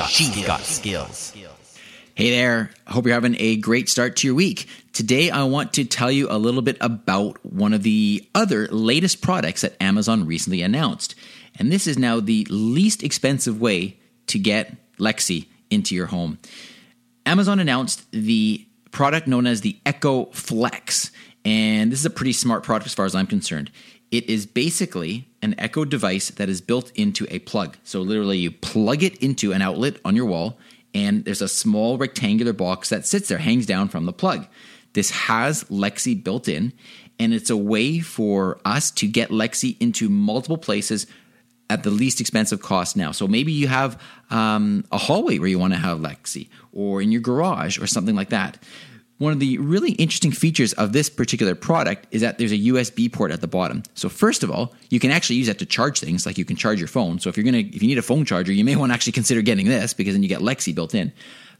got, She's skills. got skills. Hey there. Hope you're having a great start to your week. Today, I want to tell you a little bit about one of the other latest products that Amazon recently announced. And this is now the least expensive way to get Alexa into your home. Amazon announced the product known as the Echo Flex. And this is a pretty smart product as far as I'm concerned. It is basically an Echo device that is built into a plug. So, literally, you plug it into an outlet on your wall, and there's a small rectangular box that sits there, hangs down from the plug. This has Alexa built in, and it's a way for us to get Alexa into multiple places at the least expensive cost now. So maybe you have um, a hallway where you want to have Alexa, or in your garage, or something like that. One of the really interesting features of this particular product is that there's a USB port at the bottom. So first of all, you can actually use that to charge things, like you can charge your phone. So if you're gonna, if you need a phone charger, you may want to actually consider getting this because then you get Alexa built in.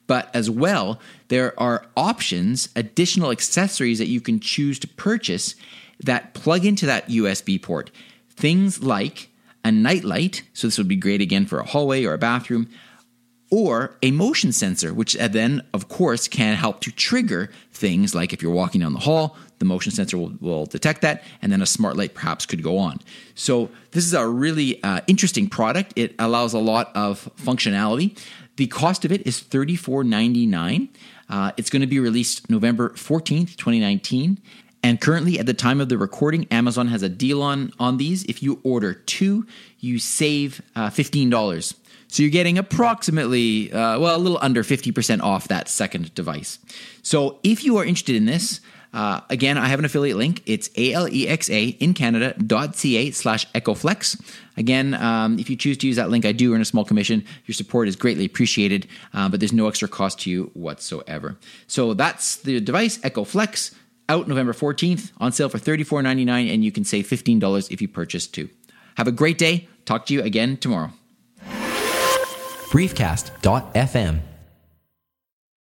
But as well, there are options, additional accessories that you can choose to purchase that plug into that USB port. Things like a night light, so this would be great again for a hallway or a bathroom, or a motion sensor, which then, of course, can help to trigger things like if you're walking down the hall, the motion sensor will, will detect that, and then a smart light perhaps could go on. So, this is a really uh, interesting product. It allows a lot of functionality. The cost of it is $34.99. Uh, it's going to be released November 14th, 2019. And currently, at the time of the recording, Amazon has a deal on, on these. If you order two, you save uh, $15. So you're getting approximately, uh, well, a little under 50% off that second device. So if you are interested in this, uh, again, I have an affiliate link. It's alexa in Canada.ca slash echoflex. Again, um, if you choose to use that link, I do earn a small commission. Your support is greatly appreciated, uh, but there's no extra cost to you whatsoever. So that's the device, EchoFlex, out November 14th, on sale for $34.99, and you can save $15 if you purchase two. Have a great day. Talk to you again tomorrow briefcast.fm